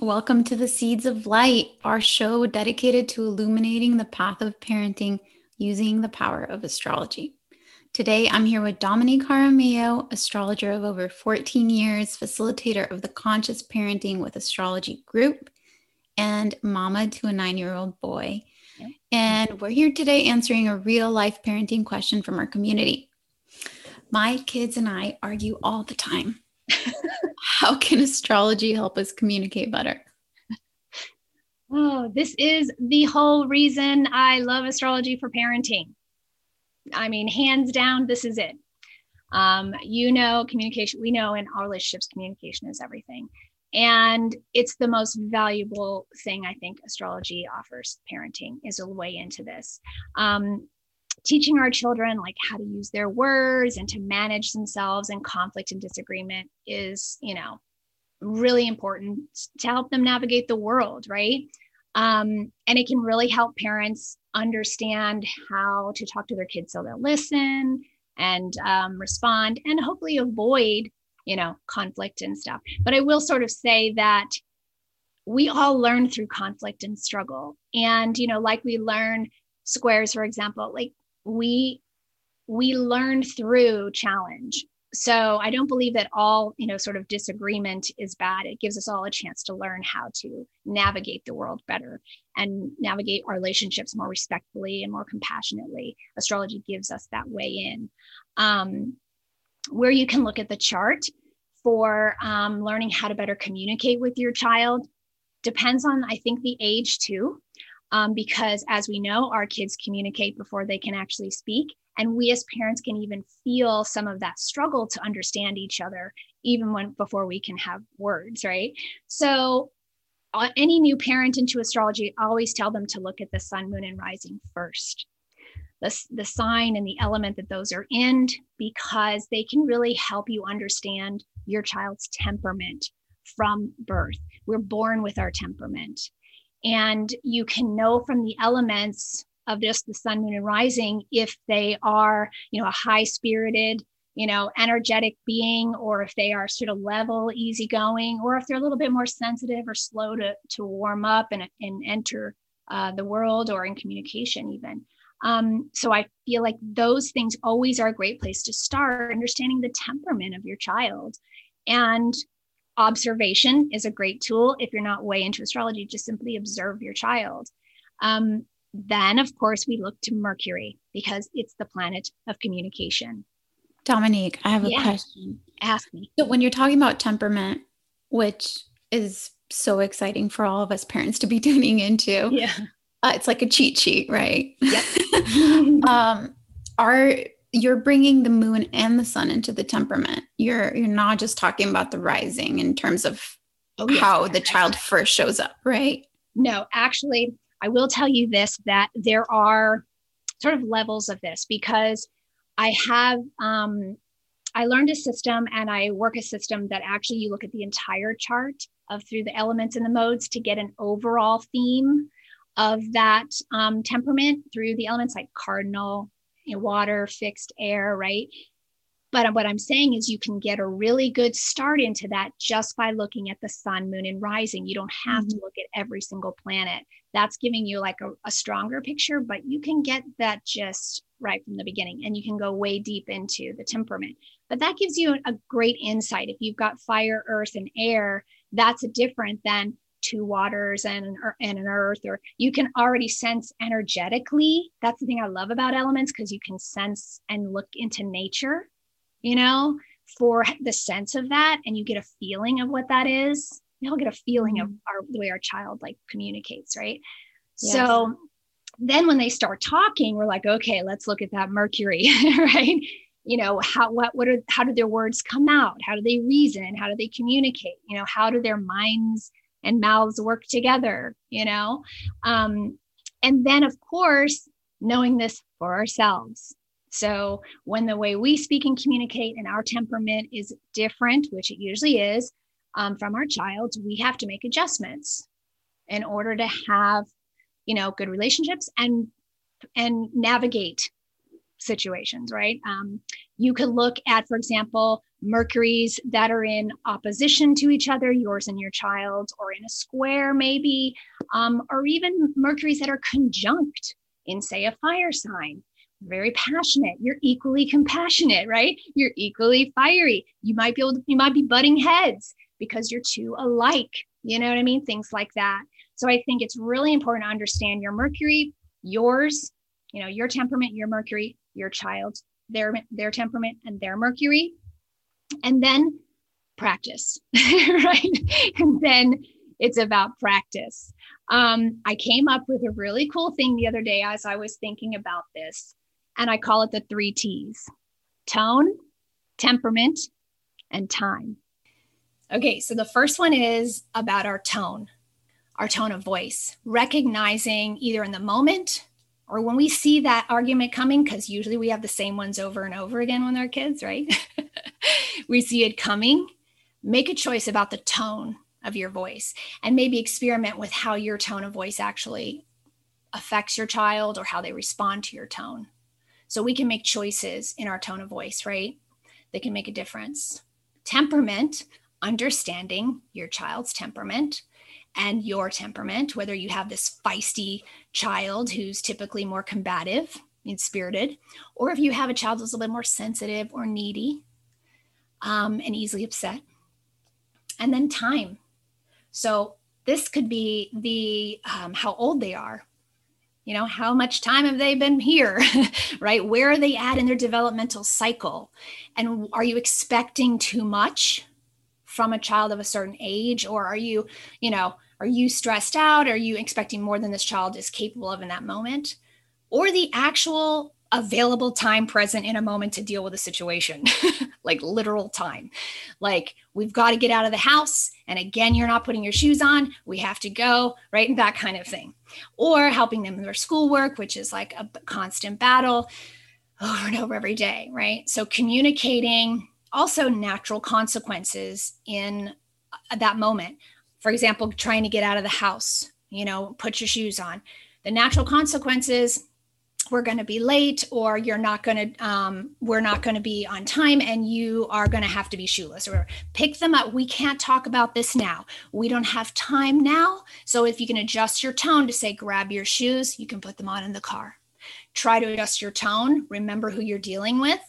Welcome to the Seeds of Light, our show dedicated to illuminating the path of parenting using the power of astrology. Today, I'm here with Dominique Jaramillo, astrologer of over 14 years, facilitator of the Conscious Parenting with Astrology group, and mama to a nine year old boy. Yep. And we're here today answering a real life parenting question from our community. My kids and I argue all the time. How can astrology help us communicate better? Oh, this is the whole reason I love astrology for parenting. I mean, hands down, this is it. Um, you know, communication, we know in our relationships, communication is everything. And it's the most valuable thing I think astrology offers parenting is a way into this. Um, teaching our children like how to use their words and to manage themselves in conflict and disagreement is you know really important to help them navigate the world right? Um, and it can really help parents understand how to talk to their kids so they'll listen and um, respond and hopefully avoid you know conflict and stuff. But i will sort of say that we all learn through conflict and struggle. And you know like we learn squares for example like we we learn through challenge. So i don't believe that all you know sort of disagreement is bad. It gives us all a chance to learn how to navigate the world better and navigate our relationships more respectfully and more compassionately. Astrology gives us that way in. Um, where you can look at the chart for um, learning how to better communicate with your child depends on i think the age too um, because as we know, our kids communicate before they can actually speak. And we as parents can even feel some of that struggle to understand each other, even when before we can have words, right? So, uh, any new parent into astrology, always tell them to look at the sun, moon, and rising first. The, the sign and the element that those are in, because they can really help you understand your child's temperament from birth. We're born with our temperament. And you can know from the elements of just the sun, moon, and rising if they are, you know, a high spirited, you know, energetic being, or if they are sort of level, easygoing, or if they're a little bit more sensitive or slow to, to warm up and, and enter uh, the world or in communication, even. Um, so I feel like those things always are a great place to start understanding the temperament of your child. And observation is a great tool if you're not way into astrology just simply observe your child. Um, then of course we look to mercury because it's the planet of communication. Dominique i have a yeah. question. Ask me. So when you're talking about temperament which is so exciting for all of us parents to be tuning into yeah. uh, it's like a cheat sheet right? Yep. Um are you're bringing the moon and the sun into the temperament. You're you're not just talking about the rising in terms of oh, yes. how the child first shows up, right? No, actually, I will tell you this that there are sort of levels of this because I have um, I learned a system and I work a system that actually you look at the entire chart of through the elements and the modes to get an overall theme of that um, temperament through the elements like cardinal, you know, water, fixed air, right? But what I'm saying is you can get a really good start into that just by looking at the sun, moon, and rising. You don't have mm-hmm. to look at every single planet. That's giving you like a, a stronger picture, but you can get that just right from the beginning and you can go way deep into the temperament. But that gives you a great insight. If you've got fire, earth, and air, that's different than two waters and an, and an earth or you can already sense energetically. That's the thing i love about elements because you can sense and look into nature you know for the sense of that and you get a feeling of what that is. You'll get a feeling of mm-hmm. our the way our child like communicates right? Yes. so then when they start talking we're like okay let's look at that mercury right? You know how what what are how do their words come out? How do they reason? How do they communicate? You know how do their minds and mouths work together, you know? Um, and then, of course, knowing this for ourselves. So, when the way we speak and communicate and our temperament is different, which it usually is, um, from our child, we have to make adjustments in order to have, you know, good relationships and and navigate situations. Right? Um, you could look at, for example, Mercuries that are in opposition to each other, yours and your child's, or in a square, maybe, um, or even Mercuries that are conjunct in, say, a fire sign. Very passionate. You're equally compassionate, right? You're equally fiery. You might be able to, you might be butting heads because you're too alike. You know what I mean? Things like that. So I think it's really important to understand your Mercury, yours, you know, your temperament, your Mercury, your child, their their temperament and their Mercury, and then practice, right? And then it's about practice. Um, I came up with a really cool thing the other day as I was thinking about this, and I call it the three T's tone, temperament, and time. Okay, so the first one is about our tone, our tone of voice, recognizing either in the moment or when we see that argument coming, because usually we have the same ones over and over again when they're kids, right? we see it coming, make a choice about the tone of your voice and maybe experiment with how your tone of voice actually affects your child or how they respond to your tone. So we can make choices in our tone of voice, right? They can make a difference. Temperament, understanding your child's temperament and your temperament, whether you have this feisty child who's typically more combative and spirited, or if you have a child who's a little bit more sensitive or needy um, and easily upset. And then time. So this could be the um, how old they are. You know, how much time have they been here, right? Where are they at in their developmental cycle? And are you expecting too much from a child of a certain age? Or are you, you know, are you stressed out? Are you expecting more than this child is capable of in that moment? Or the actual available time present in a moment to deal with a situation, like literal time. Like, we've got to get out of the house. And again, you're not putting your shoes on. We have to go, right? And that kind of thing. Or helping them with their schoolwork, which is like a constant battle over and over every day, right? So, communicating also natural consequences in uh, that moment for example, trying to get out of the house, you know, put your shoes on. The natural consequences we're going to be late or you're not going to um, we're not going to be on time and you are going to have to be shoeless or pick them up. We can't talk about this now. We don't have time now so if you can adjust your tone to say grab your shoes you can put them on in the car. Try to adjust your tone remember who you're dealing with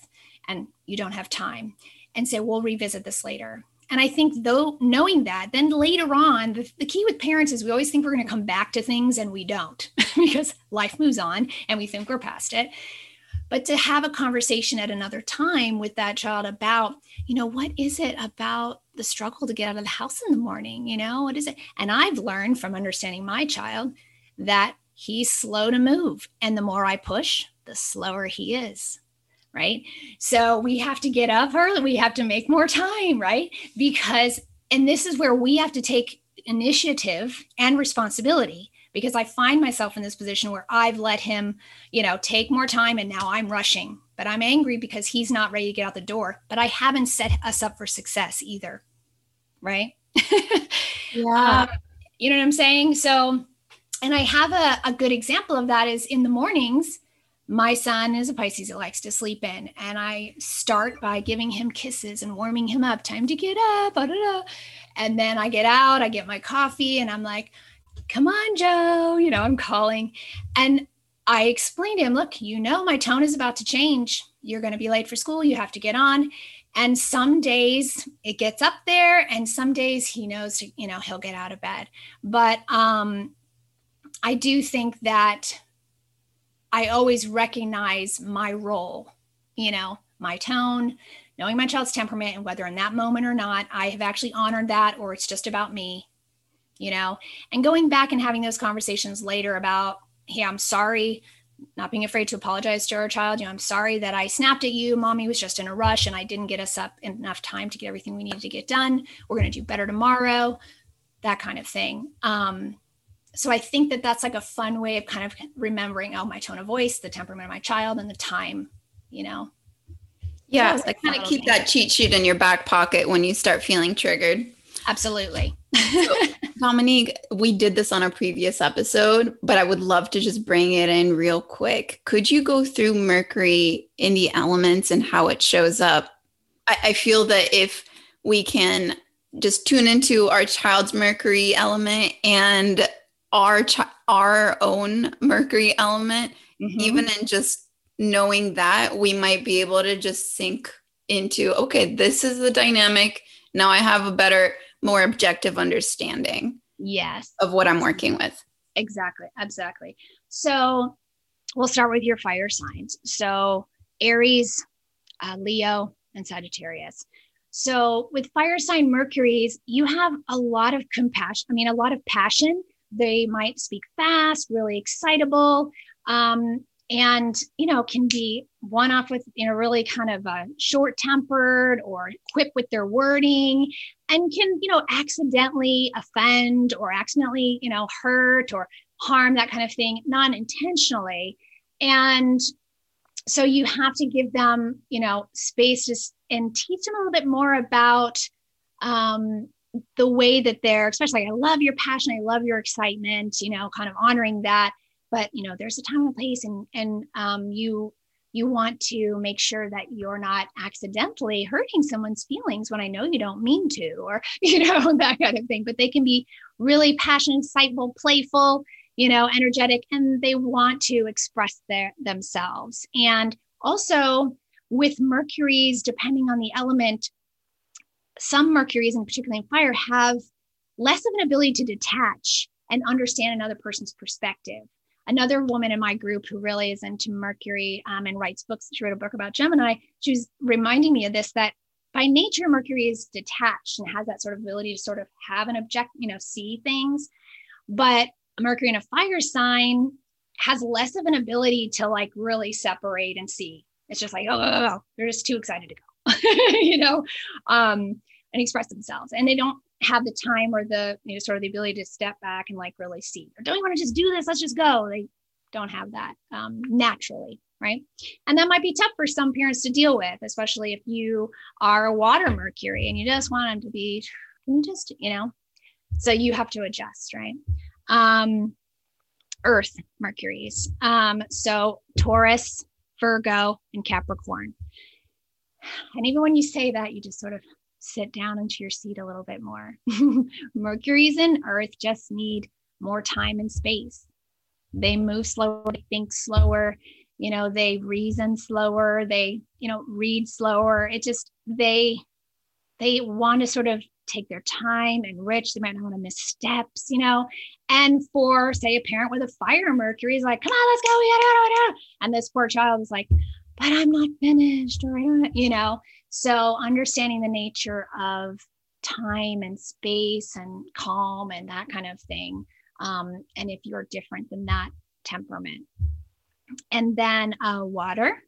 and you don't have time and say we'll revisit this later and I think though knowing that, then later on, the, the key with parents is we always think we're going to come back to things and we don't because life moves on and we think we're past it. But to have a conversation at another time with that child about, you know, what is it about the struggle to get out of the house in the morning? You know, what is it? And I've learned from understanding my child that he's slow to move. And the more I push, the slower he is right? So we have to get up early. We have to make more time, right? Because, and this is where we have to take initiative and responsibility because I find myself in this position where I've let him, you know, take more time and now I'm rushing. But I'm angry because he's not ready to get out the door. But I haven't set us up for success either. Right. yeah. Um, you know what I'm saying? So, and I have a, a good example of that is in the mornings, my son is a Pisces that likes to sleep in. And I start by giving him kisses and warming him up. Time to get up. And then I get out, I get my coffee, and I'm like, come on, Joe. You know, I'm calling. And I explained to him, look, you know, my tone is about to change. You're going to be late for school. You have to get on. And some days it gets up there, and some days he knows, you know, he'll get out of bed. But um, I do think that I always recognize my role, you know, my tone, knowing my child's temperament, and whether in that moment or not, I have actually honored that or it's just about me, you know, and going back and having those conversations later about, hey, I'm sorry, not being afraid to apologize to our child. You know, I'm sorry that I snapped at you. Mommy was just in a rush and I didn't get us up enough time to get everything we needed to get done. We're going to do better tomorrow, that kind of thing. Um, so I think that that's like a fun way of kind of remembering, oh, my tone of voice, the temperament of my child, and the time, you know. Yeah, so like kind of keep thing. that cheat sheet in your back pocket when you start feeling triggered. Absolutely. so, Dominique, we did this on a previous episode, but I would love to just bring it in real quick. Could you go through Mercury in the elements and how it shows up I, I feel that if we can just tune into our child's mercury element and our chi- our own mercury element mm-hmm. even in just knowing that we might be able to just sink into okay this is the dynamic. Now i have a better more objective understanding yes. of what i'm working with. Exactly. Exactly so we'll start with your fire signs. So aries uh, leo and sagittarius. So with fire sign mercury's you have a lot of compassion i mean a lot of passion they might speak fast really excitable um, and you know can be one off with you know really kind of uh, short tempered or quick with their wording and can you know accidentally offend or accidentally you know hurt or harm that kind of thing non intentionally and so you have to give them you know space to, and teach them a little bit more about um, the way that they're especially i love your passion i love your excitement you know kind of honoring that. But you know there's a time and place and and um, you you want to make sure that you're not accidentally hurting someone's feelings when i know you don't mean to or you know that kind of thing. But they can be really passionate insightful playful you know energetic and they want to express their themselves. And also with mercury's depending on the element some mercuries and particularly in fire have less of an ability to detach and understand another person's perspective another woman in my group who really is into Mercury um, and writes books. She wrote a book about Gemini. She was reminding me of this that by nature, Mercury is detached and has that sort of ability to sort of have an object, you know, see things. But Mercury in a fire sign has less of an ability to like really separate and see. It's just like, oh, oh, oh, oh. they're just too excited to go, you know, um, and express themselves. And they don't have the time or the you know sort of the ability to step back and like really see. Or don't you want to just do this? Let's just go. They don't have that um, naturally right? And that might be tough for some parents to deal with especially if you are a water mercury and you just want them to be just you know so you have to adjust right? Um earth mercuries. Um so taurus virgo and capricorn and even when you say that you just sort of sit down into your seat a little bit more. Mercury's and Earth just need more time and space. They move slower, they think slower, you know, they reason slower, they, you know, read slower. It just they they want to sort of take their time and rich. They might not want to miss steps, you know. And for say a parent with a fire Mercury is like, come on, let's go, and this poor child is like, but I'm not finished, or I don't, you know. So, understanding the nature of time and space and calm and that kind of thing. Um, and if you're different than that temperament. And then uh, water,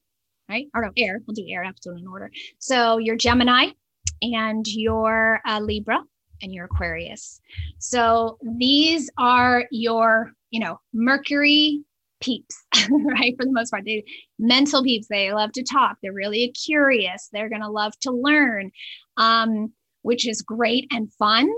right? Or no, air. We'll do air episode in order. So, your Gemini and your uh, Libra and your Aquarius. So, these are your, you know, Mercury peeps, right? For the most part, they mental peeps. They love to talk. They're really curious. They're going to love to learn, um, which is great and fun.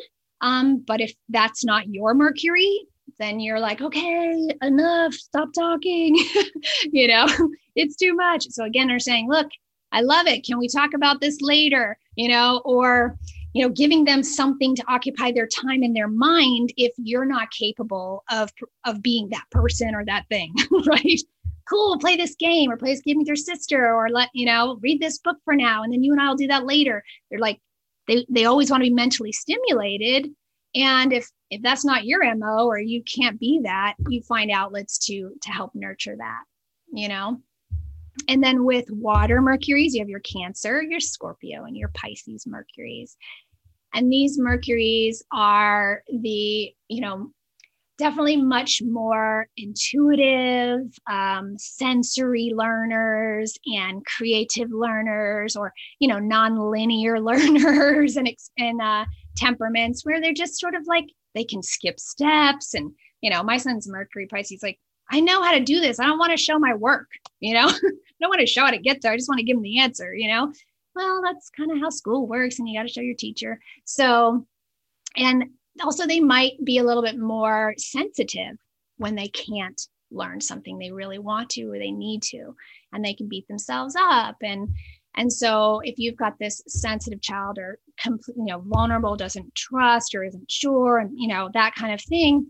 Um, but if that's not your Mercury, then you're like, okay, enough, stop talking. you know, it's too much. So again, they're saying, look, I love it. Can we talk about this later? You know, or you know giving them something to occupy their time and their mind if you're not capable of of being that person or that thing right? Cool play this game or play this game with your sister or let you know read this book for now and then you and i'll do that later. They're like they they always want to be mentally stimulated. And if if that's not your mo or you can't be that you find outlets to to help nurture that you know and then with water Mercuries, you have your Cancer, your Scorpio, and your Pisces Mercuries. And these Mercuries are the, you know, definitely much more intuitive, um, sensory learners and creative learners, or you know, non-linear learners and and uh, temperaments where they're just sort of like they can skip steps. And you know, my son's Mercury Pisces, like I know how to do this. I don't want to show my work, you know, I don't want to show how to get there. I just want to give them the answer, you know. Well, that's kind of how school works, and you got to show your teacher. So, and also they might be a little bit more sensitive when they can't learn something they really want to or they need to, and they can beat themselves up and And so if you've got this sensitive child or you know, vulnerable, doesn't trust or isn't sure, and you know, that kind of thing,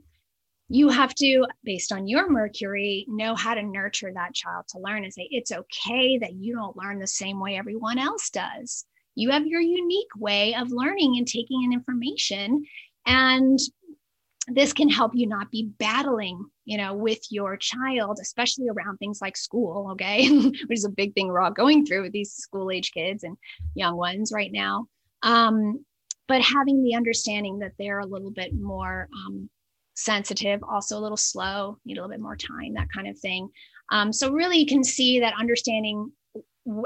you have to, based on your Mercury, know how to nurture that child to learn and say, it's okay that you don't learn the same way everyone else does. You have your unique way of learning and taking in information. And this can help you not be battling you know with your child especially around things like school okay which is a big thing we're all going through with these school age kids and young ones right now um, but having the understanding that they're a little bit more um, sensitive also a little slow need a little bit more time that kind of thing um, so really you can see that understanding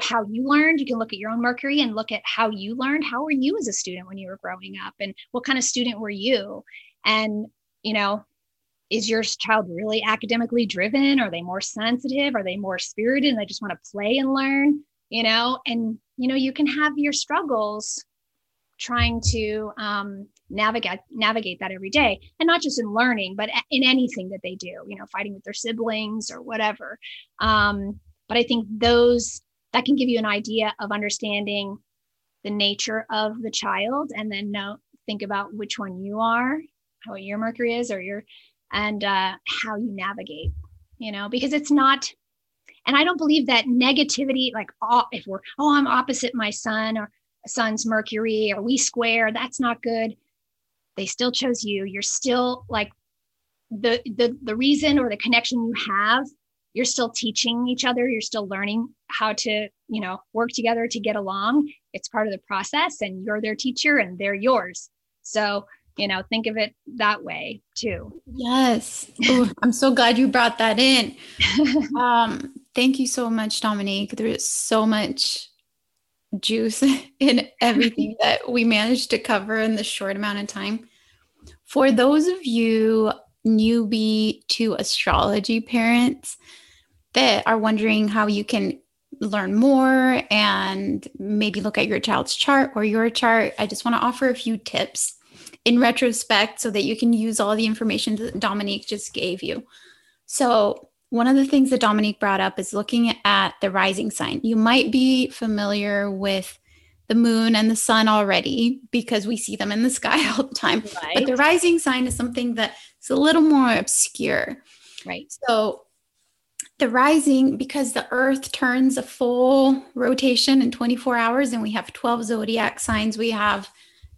how you learned you can look at your own mercury and look at how you learned how were you as a student when you were growing up and what kind of student were you and, you know, is your child really academically driven? Are they more sensitive? Are they more spirited and they just want to play and learn? You know, and, you know, you can have your struggles trying to um, navigate navigate that every day and not just in learning but in anything that they do you know fighting with their siblings or whatever um, but i think those that can give you an idea of understanding the nature of the child and then know think about which one you are how your Mercury is or your and uh, how you navigate, you know, because it's not. And I don't believe that negativity, like oh, if we're oh I'm opposite my son or son's Mercury or we square, that's not good. They still chose you. You're still like the the the reason or the connection you have you're still teaching each other. You're still learning how to you know work together to get along. It's part of the process and you're their teacher and they're yours. So you know think of it that way too. Yes. Ooh, i'm so glad you brought that in. Um thank you so much dominique. There's so much juice in everything that we managed to cover in this short amount of time for those of you newbie to astrology parents that are wondering how you can learn more and maybe look at your child's chart or your chart, I just want to offer a few tips in retrospect so that you can use all the information that Dominique just gave you. So, one of the things that Dominique brought up is looking at the rising sign. You might be familiar with the moon and the sun already because we see them in the sky all the time. Right. But the rising sign is something that's a little more obscure. Right. So, the rising, because the earth turns a full rotation in 24 hours and we have 12 zodiac signs, we have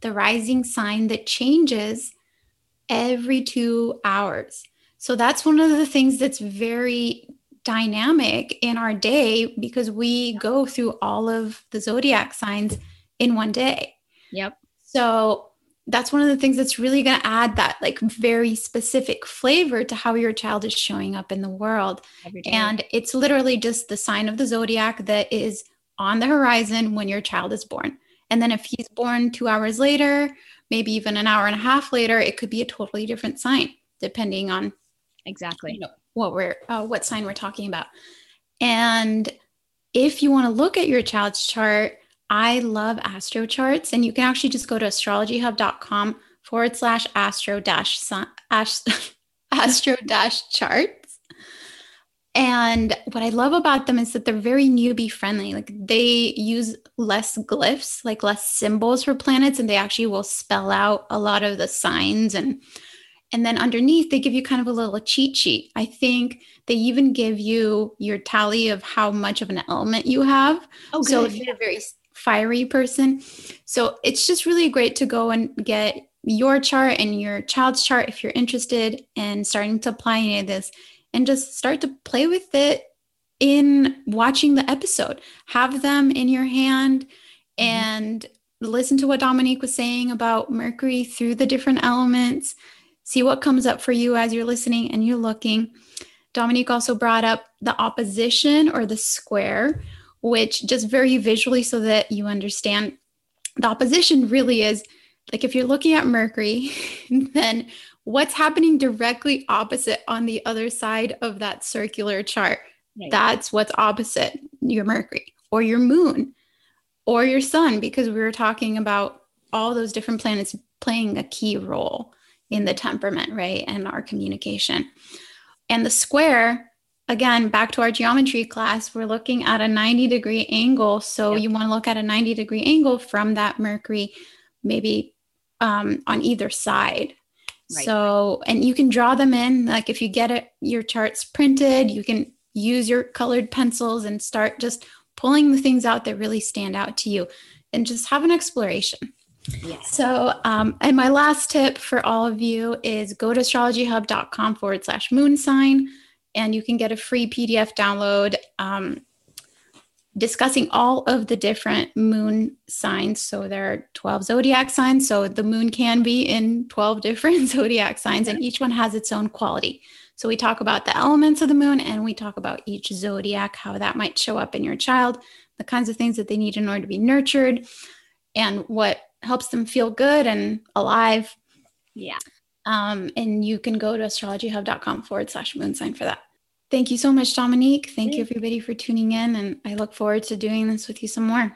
the rising sign that changes every two hours. So that's one of the things that's very dynamic in our day because we go through all of the zodiac signs in one day. Yep. So that's one of the things that's really going to add that like very specific flavor to how your child is showing up in the world. And it's literally just the sign of the zodiac that is on the horizon when your child is born. And then if he's born two hours later, maybe even an hour and a half later, it could be a totally different sign, depending on exactly you know, what we're uh, what sign we're talking about. And if you want to look at your child's chart, I love astro charts, and you can actually just go to astrologyhub.com forward slash astro dash astro dash charts and what I love about them is that they're very newbie friendly. Like they use less glyphs, like less symbols for planets, and they actually will spell out a lot of the signs and and then underneath they give you kind of a little cheat sheet. I think they even give you your tally of how much of an element you have. Oh, good. So if you're a very fiery person, so it's just really great to go and get your chart and your child's chart if you're interested in starting to apply any of this and just start to play with it in watching the episode. Have them in your hand mm-hmm. and listen to what Dominique was saying about Mercury through the different elements. See what comes up for you as you're listening and you're looking. Dominique also brought up the opposition or the square, which just very visually so that you understand the opposition really is like if you're looking at Mercury, then what's happening directly opposite on the other side of that circular chart. Right. That's what's opposite your Mercury or your moon or your sun, because we were talking about all those different planets playing a key role in the temperament, right? And our communication. And the square again, back to our geometry class, we're looking at a 90 degree angle. So yep. you want to look at a 90 degree angle from that Mercury, maybe um, on either side. Right. So, and you can draw them in. Like if you get it, your charts printed, you can use your colored pencils and start just pulling the things out that really stand out to you and just have an exploration. Yes. So, um, and my last tip for all of you is go to astrologyhub.com forward slash moon sign and you can get a free PDF download um, discussing all of the different moon signs. So there are 12 zodiac signs. So the moon can be in 12 different zodiac signs, and each one has its own quality. So we talk about the elements of the moon and we talk about each zodiac, how that might show up in your child, the kinds of things that they need in order to be nurtured, and what helps them feel good and alive. Yeah. Um, and you can go to astrologyhub.com forward slash moon sign for that. Thank you so much, Dominique. Thank you, everybody, for tuning in. And I look forward to doing this with you some more.